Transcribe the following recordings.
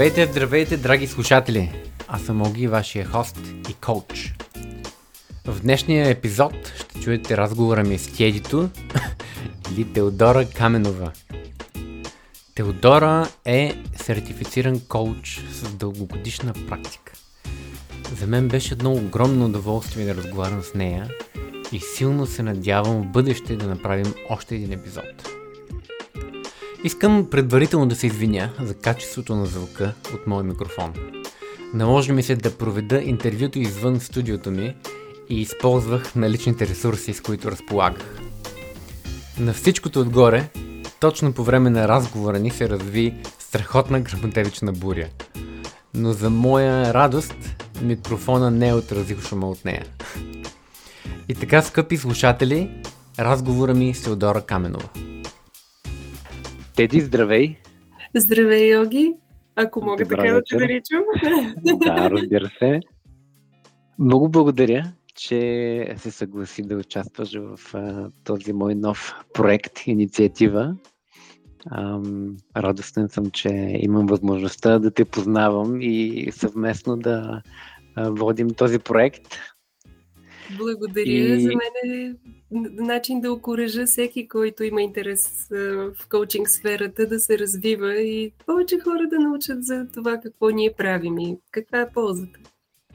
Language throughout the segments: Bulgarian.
Здравейте, здравейте, драги слушатели! Аз съм Оги, вашия хост и коуч. В днешния епизод ще чуете разговора ми с Тедито или Теодора Каменова. Теодора е сертифициран коуч с дългогодишна практика. За мен беше едно огромно удоволствие да разговарям с нея и силно се надявам в бъдеще да направим още един епизод. Искам предварително да се извиня за качеството на звука от моя микрофон. Наложи ми се да проведа интервюто извън студиото ми и използвах наличните ресурси, с които разполагах. На всичкото отгоре, точно по време на разговора ни се разви страхотна грамотевична буря. Но за моя радост, микрофона не е отразил шума от нея. И така, скъпи слушатели, разговора ми с Теодора Каменова. Теди, здравей! Здравей, Йоги! Ако мога Добра така да те наричам. Да, разбира се. Много благодаря, че се съгласи да участваш в а, този мой нов проект, инициатива. Ам, радостен съм, че имам възможността да те познавам и съвместно да водим този проект. Благодаря. И... За мен е начин да окоръжа всеки, който има интерес в коучинг сферата, да се развива и повече хора да научат за това какво ние правим и каква е ползата.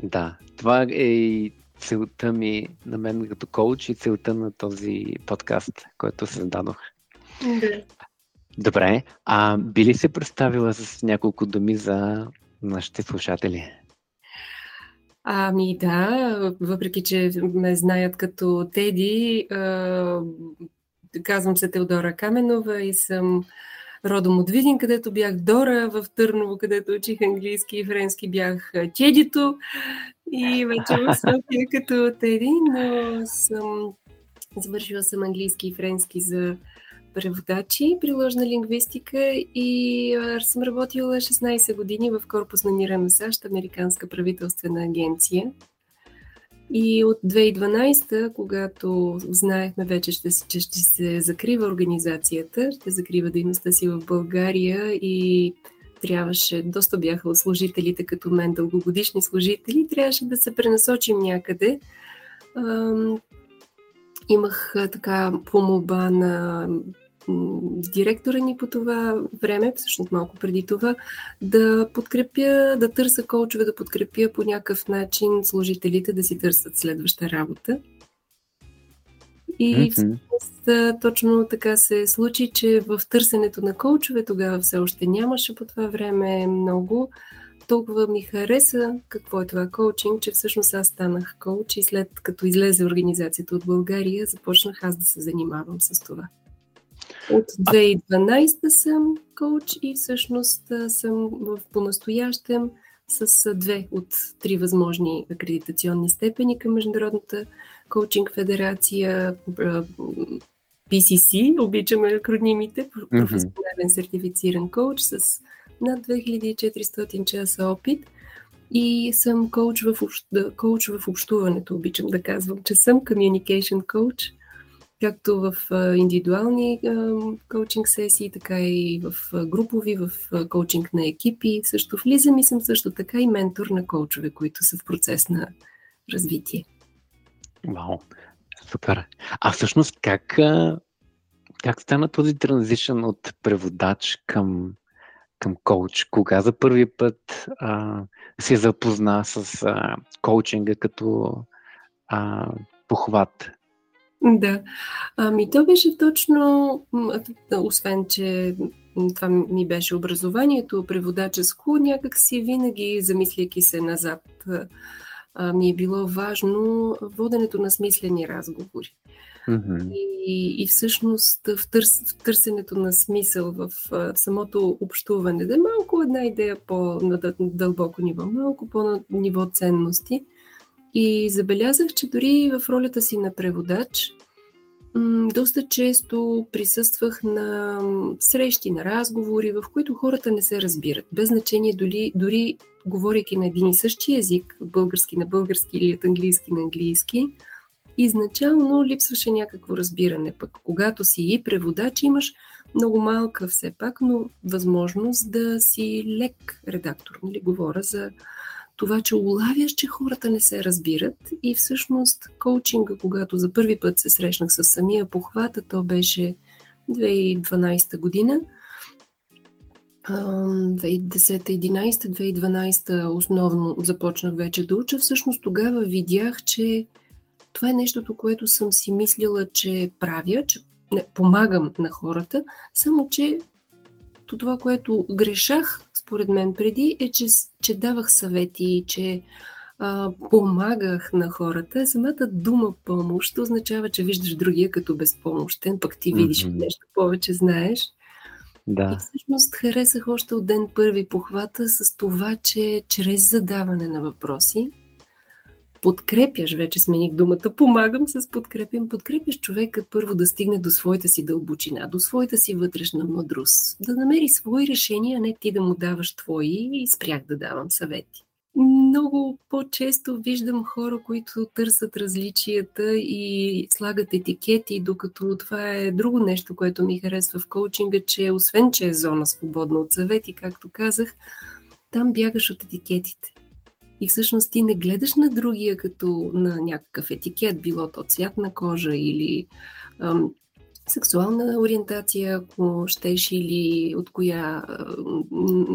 Да, това е и целта ми на мен като коуч и целта на този подкаст, който създадох. Да. Добре, а би ли се представила с няколко думи за нашите слушатели? Ами да, въпреки че ме знаят като Теди, казвам се Теодора Каменова и съм родом от Видин, където бях Дора, в Търново, където учих английски и френски бях Тедито. И вече в София като Теди, но съм завършила съм английски и френски за преводачи, приложна лингвистика и съм работила 16 години в корпус на НИРА на САЩ, Американска правителствена агенция. И от 2012, когато знаехме вече, че, че ще се закрива организацията, ще закрива дейността си в България и трябваше, доста бяха служителите като мен, дългогодишни служители, трябваше да се пренасочим някъде. Имах така помоба на директора ни по това време, всъщност малко преди това, да подкрепя, да търся коучове, да подкрепя по някакъв начин служителите да си търсят следваща работа. И mm-hmm. всъщност точно така се случи, че в търсенето на коучове тогава все още нямаше по това време много. Толкова ми хареса какво е това коучинг, че всъщност аз станах коуч и след като излезе организацията от България, започнах аз да се занимавам с това. От 2012 съм коуч и всъщност съм в понастоящем с две от три възможни акредитационни степени към Международната коучинг федерация, PCC, обичаме акронимите, професионален сертифициран коуч с над 2400 часа опит. И съм коуч в, коуч в общуването, обичам да казвам, че съм communication coach – както в индивидуални коучинг сесии, така и в групови, в коучинг на екипи. Също влизам и съм също така и ментор на коучове, които са в процес на развитие. Вау, супер. А всъщност как, как стана този транзишън от преводач към, към коуч? Кога за първи път а, се запозна с а, коучинга като а, похват? Да. Ами то беше точно, освен, че това ми беше образованието, преводаческо, някак си винаги, замисляйки се назад, ми е било важно воденето на смислени разговори. Mm-hmm. И, и всъщност в, търс, в търсенето на смисъл в, в самото общуване, да е малко една идея по на дълбоко ниво, малко по на ниво ценности. И забелязах, че дори в ролята си на преводач, доста често присъствах на срещи, на разговори, в които хората не се разбират. Без значение дори, дори говорейки на един и същи език, български на български или от английски на английски, изначално липсваше някакво разбиране. Пък когато си и преводач, имаш много малка все пак, но възможност да си лек редактор. Нали? Говоря за това, че улавяш, че хората не се разбират и всъщност коучинга, когато за първи път се срещнах с самия похвата, то беше 2012 година. 2010-2011-2012 основно започнах вече да уча. Всъщност тогава видях, че това е нещото, което съм си мислила, че правя, че не, помагам на хората, само че това, което грешах, според мен, преди, е, че, че давах съвети, че а, помагах на хората. Самата дума помощ означава, че виждаш другия като безпомощен, пък ти видиш mm-hmm. нещо повече знаеш. Да. И всъщност харесах още от ден първи похвата с това, че чрез задаване на въпроси, подкрепяш, вече смених думата, помагам с подкрепям, подкрепяш човека първо да стигне до своята си дълбочина, до своята си вътрешна мъдрост, да намери свои решения, а не ти да му даваш твои и спрях да давам съвети. Много по-често виждам хора, които търсят различията и слагат етикети, докато това е друго нещо, което ми харесва в коучинга, че освен, че е зона свободна от съвети, както казах, там бягаш от етикетите. И всъщност ти не гледаш на другия като на някакъв етикет, било то цвят на кожа или ам, сексуална ориентация, ако щеш, или от коя,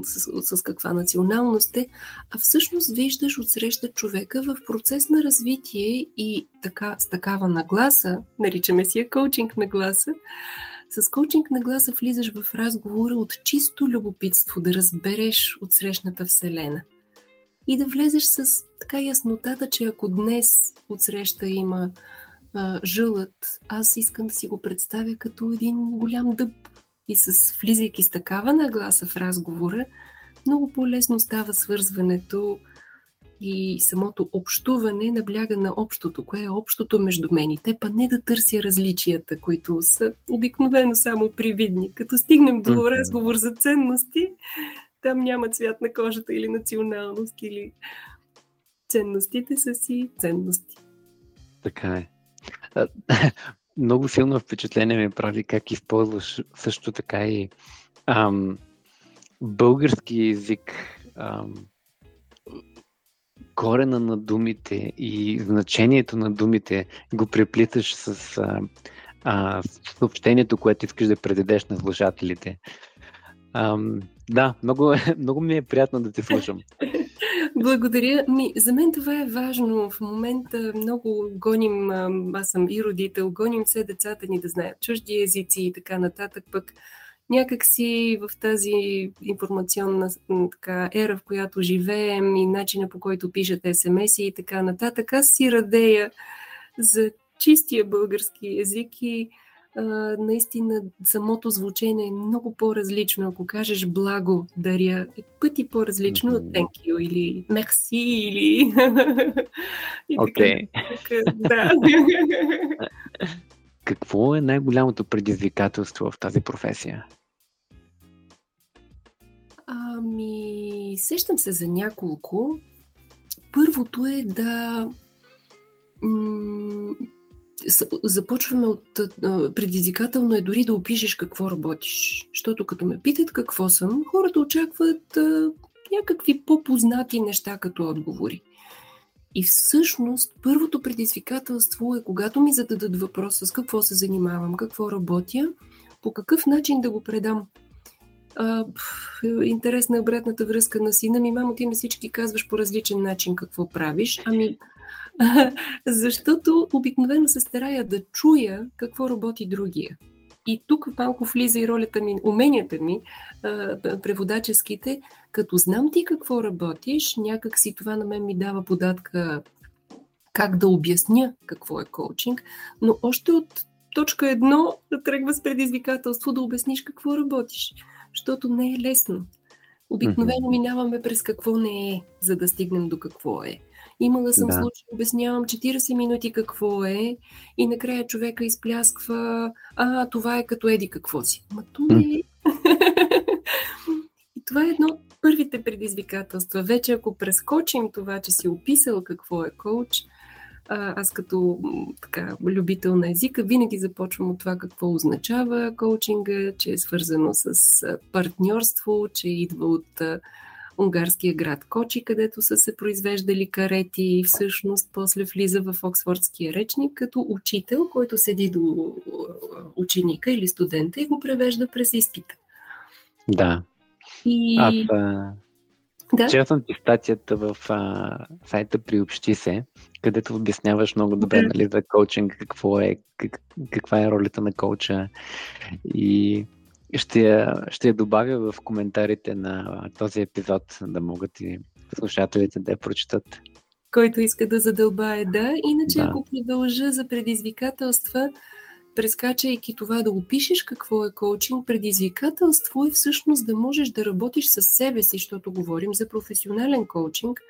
с, с каква националност е, а всъщност виждаш отсреща човека в процес на развитие и така, с такава нагласа, наричаме си я коучинг нагласа, с коучинг нагласа влизаш в разговора от чисто любопитство да разбереш от срещната вселена – и да влезеш с така яснотата, че ако днес отсреща има а, жълът, аз искам да си го представя като един голям дъб. И с влизайки с такава нагласа в разговора, много по-лесно става свързването и самото общуване набляга на общото, кое е общото между мен и те, па не да търся различията, които са обикновено само привидни. Като стигнем до разговор за ценности, там няма цвят на кожата или националност, или ценностите са си ценности. Така е. Много силно впечатление ми прави как използваш също така и ам, български язик, ам, корена на думите и значението на думите го преплиташ с а, а, съобщението, което искаш да предадеш на слушателите. Ам, да, много, много ми е приятно да те слушам. Благодаря. Ми, за мен това е важно. В момента много гоним, аз съм и родител, гоним все децата ни да знаят чужди езици и така нататък, пък някак си в тази информационна така, ера, в която живеем и начина по който пишат смс и така нататък, аз си радея за чистия български език и наистина самото звучение е много по-различно. Ако кажеш благо, даря, е пъти по-различно от thank you или merci или... Окей. Okay. Да. Какво е най-голямото предизвикателство в тази професия? Ами, сещам се за няколко. Първото е да започваме от предизвикателно е дори да опишеш какво работиш. Защото като ме питат какво съм, хората очакват а, някакви по-познати неща като отговори. И всъщност първото предизвикателство е когато ми зададат въпроса с какво се занимавам, какво работя, по какъв начин да го предам. А, интересна е обратната връзка на сина ми. Мамо, ти на всички казваш по различен начин какво правиш. Ами, защото обикновено се старая да чуя какво работи другия. И тук малко влиза и ролята ми, уменията ми, преводаческите, като знам ти какво работиш, някак си това на мен ми дава податка как да обясня какво е коучинг, но още от точка едно да тръгва с предизвикателство да обясниш какво работиш, защото не е лесно. Обикновено минаваме през какво не е, за да стигнем до какво е. Имала съм да. случай, обяснявам 40 минути какво е и накрая човека изплясква, а, това е като еди какво си. Ма то не е. и това е едно от първите предизвикателства. Вече ако прескочим това, че си описал какво е коуч, аз като така, любител на езика винаги започвам от това какво означава коучинга, че е свързано с партньорство, че идва от унгарския град Кочи, където са се произвеждали карети и всъщност после влиза в Оксфордския речник като учител, който седи до ученика или студента и го превежда през изпита. Да. И... Аз а... Да? Чел съм ти статията в а, сайта Приобщи се, където обясняваш много добре да. нали, за коучинг, какво е, как, каква е ролята на коуча и ще я, ще я добавя в коментарите на този епизод, да могат и слушателите да я прочитат. Който иска да задълбае, да. Иначе, да. ако продължа за предизвикателства, прескачайки това да опишеш какво е коучинг, предизвикателство е всъщност да можеш да работиш с себе си, защото говорим за професионален коучинг.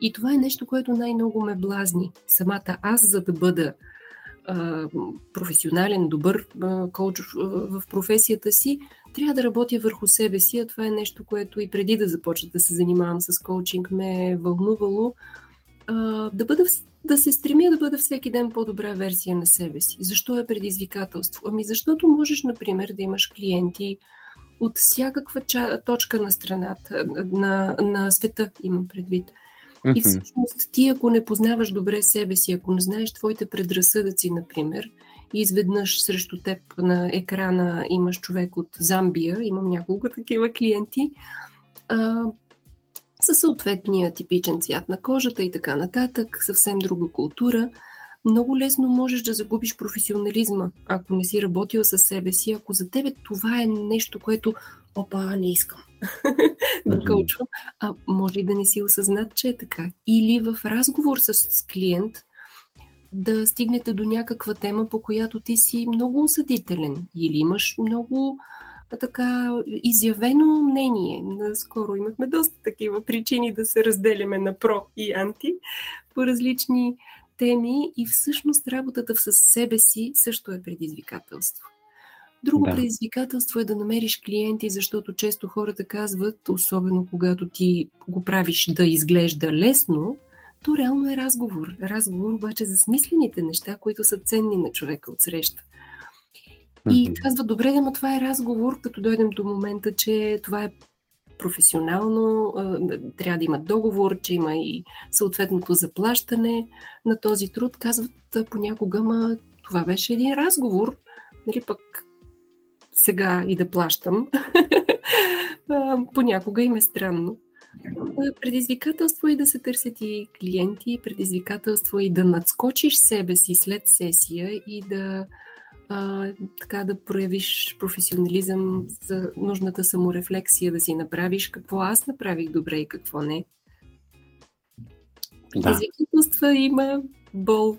И това е нещо, което най-много ме блазни. Самата аз, за да бъда професионален, добър коуч в професията си, трябва да работя върху себе си, а това е нещо, което и преди да започна да се занимавам с коучинг ме е вълнувало. Да, бъда, да се стремя да бъда всеки ден по-добра версия на себе си. Защо е предизвикателство? Ами защото можеш, например, да имаш клиенти от всякаква точка на страната, на, на света, имам предвид. Mm-hmm. И всъщност ти, ако не познаваш добре себе си, ако не знаеш твоите предразсъдъци, например, и изведнъж срещу теб на екрана имаш човек от Замбия, имам няколко такива клиенти, а, със съответния типичен цвят на кожата и така нататък, съвсем друга култура, много лесно можеш да загубиш професионализма, ако не си работил със себе си, ако за тебе това е нещо, което опа, не искам да кълчвам, а може и да не си осъзнат, че е така. Или в разговор с клиент да стигнете до някаква тема, по която ти си много осъдителен или имаш много така изявено мнение. Скоро имахме доста такива причини да се разделяме на про и анти по различни теми и всъщност работата с себе си също е предизвикателство. Друго да. предизвикателство е да намериш клиенти, защото често хората казват, особено когато ти го правиш да изглежда лесно, то реално е разговор. Разговор обаче за смислените неща, които са ценни на човека от среща. И казва, добре, но това е разговор, като дойдем до момента, че това е професионално, трябва да има договор, че има и съответното заплащане на този труд. Казват понякога, ма това беше един разговор, нали пък сега и да плащам. понякога им е странно. Предизвикателство е да се търсят и клиенти, предизвикателство е и да надскочиш себе си след сесия и да а, така да проявиш професионализъм за нужната саморефлексия, да си направиш какво аз направих добре и какво не. Предизвикателства да. има бол.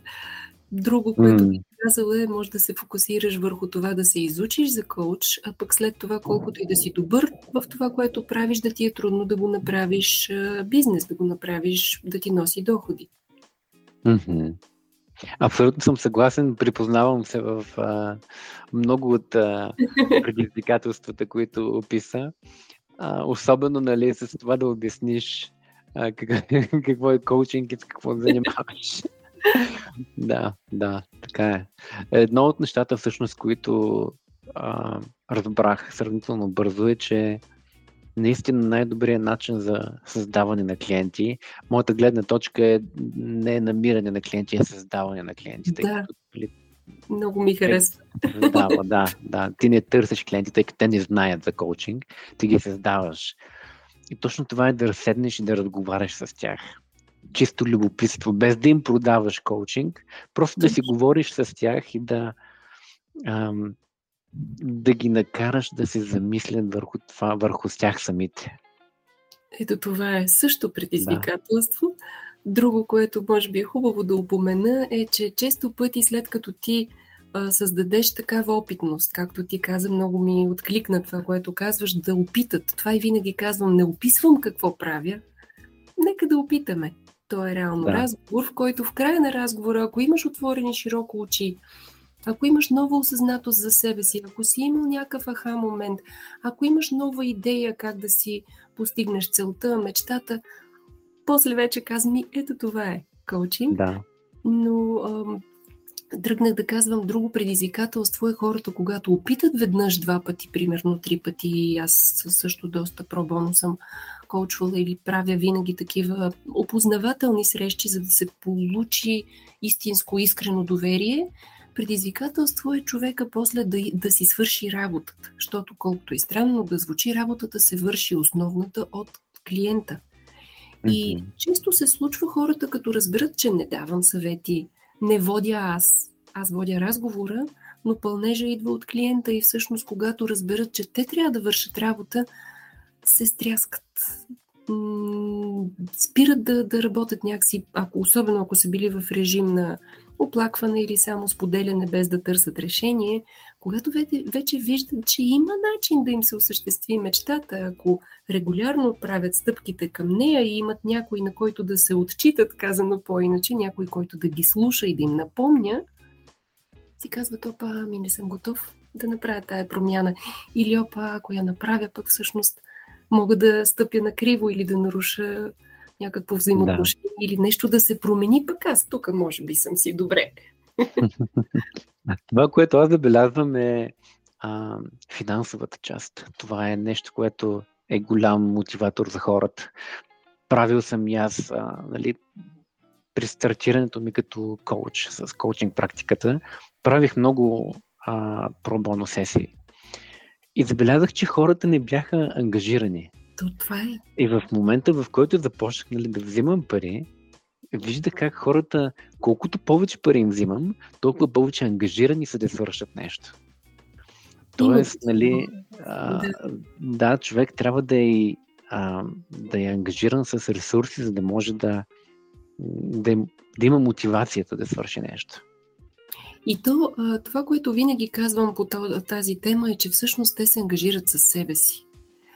Друго, което би казала е, може да се фокусираш върху това да се изучиш за коуч, а пък след това, колкото и да си добър в това, което правиш, да ти е трудно да го направиш бизнес, да го направиш да ти носи доходи. Mm-hmm. Абсолютно съм съгласен. Припознавам се в а, много от а, предизвикателствата, които описа. А, особено нали, с това да обясниш а, как, какво е коучинг и с какво занимаваш. да, да, така е. Едно от нещата, всъщност, които а, разбрах сравнително бързо е, че наистина най-добрият начин за създаване на клиенти, моята гледна точка е не е намиране на клиенти, а създаване на клиенти. Да. Като, нали, много ми харесва. Да, да, да. Ти не търсиш клиенти, тъй като те не знаят за коучинг, ти ги създаваш. И точно това е да разседнеш и да разговаряш с тях. Чисто любопитство, без да им продаваш коучинг, просто да си говориш с тях и да ам, да ги накараш да се замислят върху това, върху тях самите. Ето това е също предизвикателство. Да. Друго, което може би е хубаво да упомена, е, че често пъти след като ти а, създадеш такава опитност, както ти каза, много ми откликна това, което казваш, да опитат. Това и винаги казвам, не описвам какво правя, нека да опитаме. То е реално да. разговор, в който в края на разговора, ако имаш отворени широко очи, ако имаш нова осъзнатост за себе си, ако си имал някакъв аха момент, ако имаш нова идея как да си постигнеш целта, мечтата, после вече казвам ми, ето това е коучинг. Да. но а, тръгнах да казвам друго предизвикателство е хората, когато опитат веднъж два пъти, примерно три пъти, аз също доста пробоно съм коучвала или правя винаги такива опознавателни срещи, за да се получи истинско искрено доверие, предизвикателство е човека после да, да си свърши работата, защото колкото и странно да звучи, работата се върши основната от клиента. И често се случва хората, като разберат, че не давам съвети, не водя аз, аз водя разговора, но пълнежа идва от клиента и всъщност когато разберат, че те трябва да вършат работа, се стряскат. Спират да, да работят някакси, ако, особено ако са били в режим на оплакване или само споделяне без да търсят решение, когато вече, вече виждат, че има начин да им се осъществи мечтата, ако регулярно правят стъпките към нея и имат някой, на който да се отчитат, казано по-иначе, някой, който да ги слуша и да им напомня, си казват, опа, ами не съм готов да направя тая промяна. Или опа, ако я направя, пък всъщност мога да стъпя на криво или да наруша някакво взаимоотношение да. или нещо да се промени, пък аз тук може би съм си добре. Това, което аз забелязвам е а, финансовата част. Това е нещо, което е голям мотиватор за хората. Правил съм и аз, а, нали, при стартирането ми като коуч с коучинг практиката, правих много а, пробоно сесии. И забелязах, че хората не бяха ангажирани. То това е. И в момента, в който започнах нали, да взимам пари, вижда как хората, колкото повече пари им взимам, толкова повече ангажирани са да свършат нещо. Тоест, нали, а, да, човек трябва да е, а, да е ангажиран с ресурси, за да може да, да, да има мотивацията да свърши нещо. И то, това, което винаги казвам по тази тема е, че всъщност те се ангажират с себе си.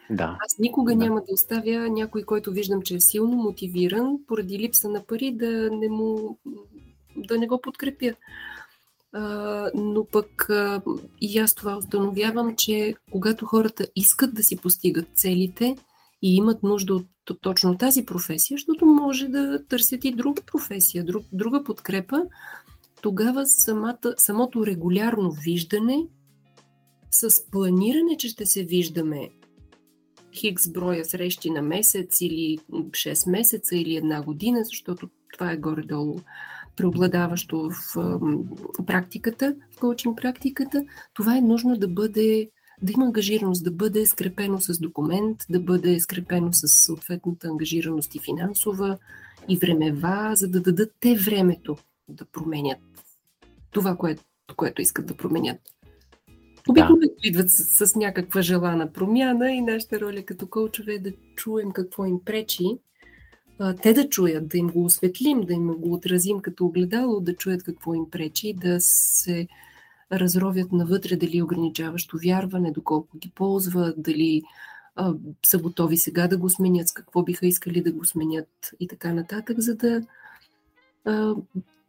Да. Аз никога да. няма да оставя някой, който виждам, че е силно мотивиран, поради липса на пари, да не, му, да не го подкрепя. А, но пък а, и аз това установявам, че когато хората искат да си постигат целите и имат нужда от точно тази професия, защото може да търсят и друга професия, друг, друга подкрепа, тогава самата, самото регулярно виждане с планиране, че ще се виждаме хикс броя срещи на месец или 6 месеца или една година, защото това е горе-долу преобладаващо в практиката, в коучинг практиката, това е нужно да бъде да има ангажираност, да бъде скрепено с документ, да бъде скрепено с съответната ангажираност и финансова, и времева, за да дадат те времето да променят това, което, което искат да променят. Обикновено да. идват с, с някаква желана промяна и нашата роля като коучове е да чуем какво им пречи, а, те да чуят, да им го осветлим, да им го отразим като огледало, да чуят какво им пречи, да се разровят навътре дали е ограничаващо вярване, доколко ги ползва, дали а, са готови сега да го сменят, с какво биха искали да го сменят и така нататък, за да, а,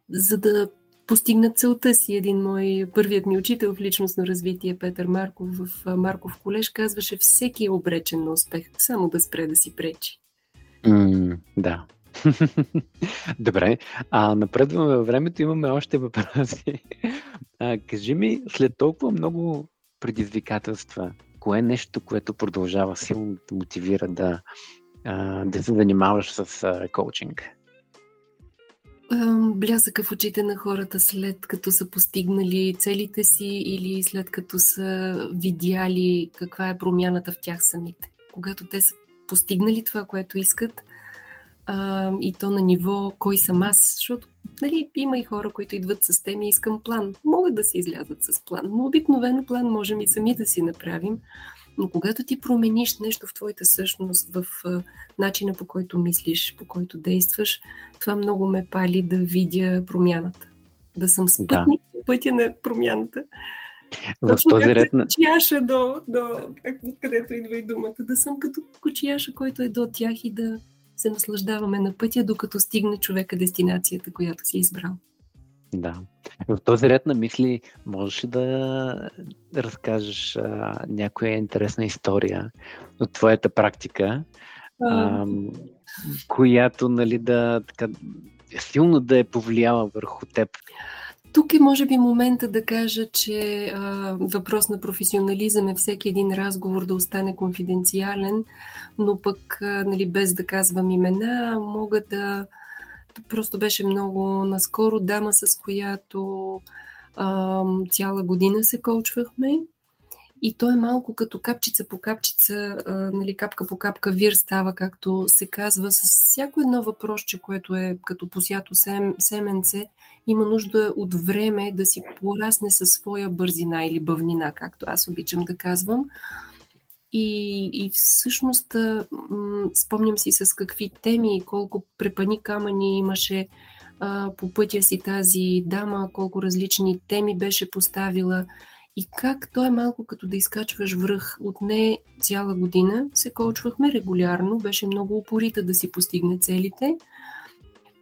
за да постигнат целта си. Един мой първият ми учител в личностно развитие, Петър Марков в Марков колеж, казваше всеки е обречен на успех, само да спре да си пречи. Mm, да. Добре, а напредваме във времето, имаме още въпроси. А, кажи ми, след толкова много предизвикателства, кое е нещо, което продължава силно да мотивира да, да се занимаваш с коучинг? Блясъка в очите на хората след като са постигнали целите си или след като са видяли каква е промяната в тях самите. Когато те са постигнали това, което искат, а, и то на ниво кой съм аз, защото нали, има и хора, които идват с теми, искам план. Могат да си излязат с план, но обикновено план можем и сами да си направим. Но когато ти промениш нещо в твоята същност, в начина по който мислиш, по който действаш, това много ме пали да видя промяната. Да съм спътник да. пътя на промяната. В Точно този ред на... Кучияша до, до където идва и думата. Да съм като кучияша, който е до тях и да се наслаждаваме на пътя, докато стигне човека дестинацията, която си е избрал. Да. В този ред на мисли, можеш ли да разкажеш а, някоя интересна история от твоята практика, а... която нали, да, така, силно да е повлияла върху теб? Тук е, може би, момента да кажа, че а, въпрос на професионализъм е всеки един разговор да остане конфиденциален, но пък, а, нали, без да казвам имена, мога да. Просто беше много наскоро дама, с която а, цяла година се коучвахме. И то е малко като капчица по капчица, а, нали, капка по капка вир става, както се казва, с всяко едно въпросче, което е като посято сем, семенце, има нужда от време да си порасне със своя бързина или бъвнина, както аз обичам да казвам. И, и всъщност спомням си с какви теми и колко препани камъни имаше а, по пътя си тази дама, колко различни теми беше поставила и как то е малко като да изкачваш връх. От не цяла година се коучвахме регулярно, беше много упорита да си постигне целите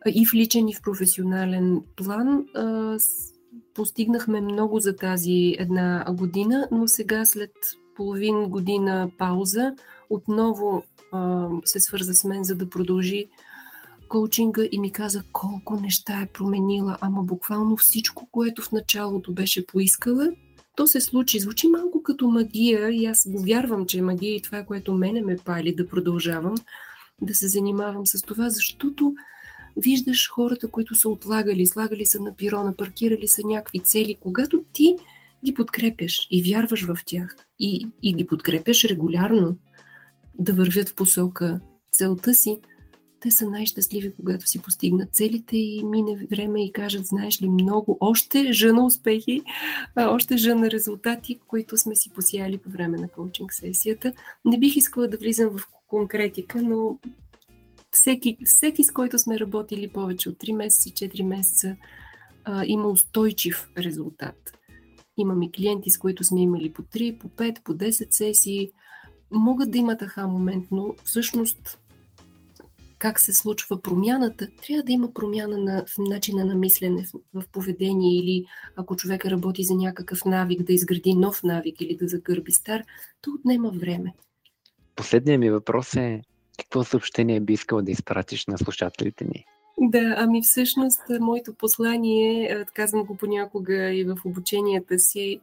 и в личен и в професионален план. Постигнахме много за тази една година, но сега след половин година пауза отново се свърза с мен, за да продължи коучинга и ми каза колко неща е променила, ама буквално всичко, което в началото беше поискала, то се случи. Звучи малко като магия и аз го вярвам, че е магия и това което мене ме пали да продължавам да се занимавам с това, защото виждаш хората, които са отлагали, слагали са на пирона, паркирали са някакви цели, когато ти ги подкрепяш и вярваш в тях и, и ги подкрепяш регулярно да вървят в посока целта си, те са най-щастливи, когато си постигнат целите и мине време и кажат, знаеш ли, много, още жена успехи, още жена резултати, които сме си посияли по време на коучинг сесията. Не бих искала да влизам в конкретика, но всеки, всеки с който сме работили повече от 3 месеца, 4 месеца, има устойчив резултат. Имаме клиенти, с които сме имали по 3, по 5, по 10 сесии. Могат да имат аха момент, но всъщност как се случва промяната, трябва да има промяна на, в начина на мислене, в, в поведение или ако човек работи за някакъв навик, да изгради нов навик или да загърби стар, то отнема време. Последният ми въпрос е какво съобщение би искал да изпратиш на слушателите ни? Да, ами всъщност моето послание, казвам го понякога и в обученията си,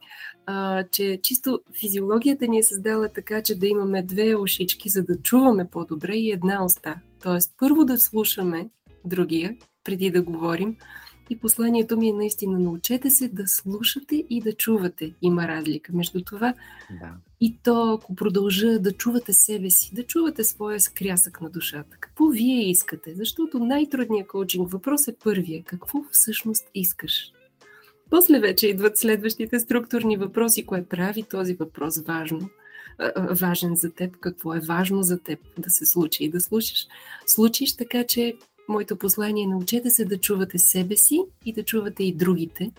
че чисто физиологията ни е създала така, че да имаме две ушички, за да чуваме по-добре и една уста. Тоест, първо да слушаме другия, преди да говорим. И посланието ми е наистина научете се да слушате и да чувате. Има разлика между това. Да. И то, ако продължа да чувате себе си, да чувате своя скрясък на душата. Какво вие искате? Защото най-трудният коучинг въпрос е първия. Какво всъщност искаш? После вече идват следващите структурни въпроси, кое прави този въпрос важно – важен за теб, какво е важно за теб да се случи и да слушаш. Случиш така, че моето послание е научете се да чувате себе си и да чувате и другите.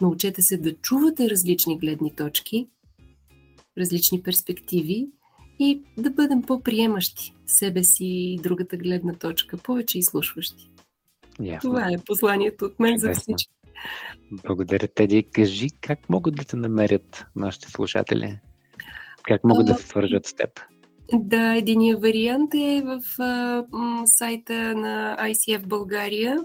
Научете се да чувате различни гледни точки, различни перспективи и да бъдем по-приемащи себе си и другата гледна точка, повече изслушващи. Ясно. Това е посланието от мен за всички. Благодаря, Теди. Кажи как могат да те намерят нашите слушатели? Как могат да се свържат с теб? Да, единия вариант е в а, м, сайта на ICF България,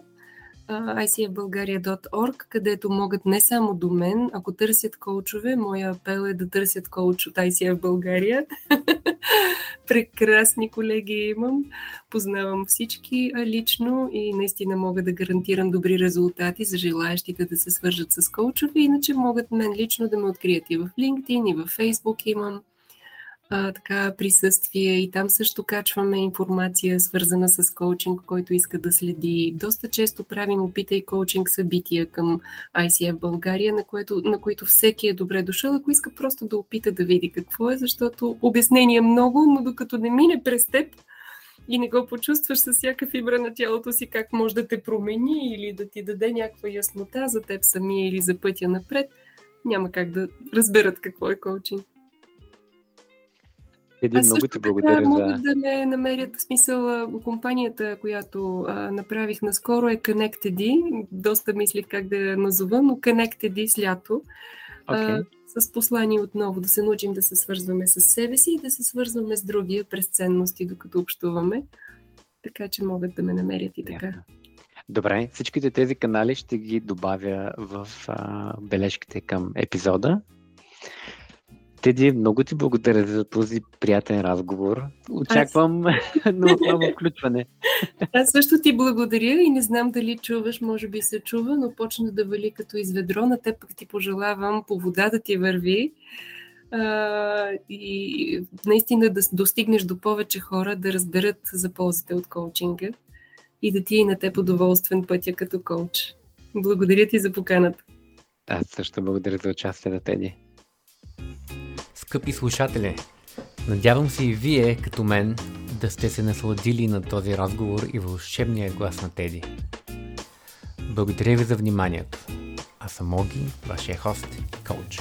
icfbulgaria.org, където могат не само до мен, ако търсят коучове, моя апел е да търсят коуч от ICF България. Прекрасни колеги имам, познавам всички лично и наистина мога да гарантирам добри резултати за желаящите да се свържат с коучове, иначе могат мен лично да ме открият и в LinkedIn, и в Facebook имам а, така присъствие и там също качваме информация, свързана с коучинг, който иска да следи. Доста често правим опита и коучинг събития към ICF България, на, което, на които всеки е добре дошъл, ако иска просто да опита да види какво е, защото обяснение много, но докато не мине през теб, и не го почувстваш с всяка фибра на тялото си как може да те промени или да ти даде някаква яснота за теб самия или за пътя напред, няма как да разберат какво е коучинг. Един, Аз много ти благодаря така, за... могат да ме намерят смисъл. Компанията, която а, направих наскоро е ConnectED. Доста мислих как да я назова, но ConnectED с лято. Okay. А, с послание отново да се научим да се свързваме с себе си и да се свързваме с другия през ценности, докато общуваме. Така че могат да ме намерят и така. Добре, всичките тези канали ще ги добавя в а, бележките към епизода. Теди, много ти благодаря за този приятен разговор. Очаквам Аз... ново включване. Аз също ти благодаря и не знам дали чуваш, може би се чува, но почна да вали като изведро. На теб пък ти пожелавам по вода да ти върви а, и наистина да достигнеш до повече хора, да разберат за ползите от коучинга и да ти е и на теб удоволствен пътя като коуч. Благодаря ти за поканата. Аз също благодаря за участието, Теди. Скъпи слушатели, надявам се и вие, като мен, да сте се насладили на този разговор и вълшебния глас на Теди. Благодаря ви за вниманието. Аз съм Оги, вашия хост и коуч.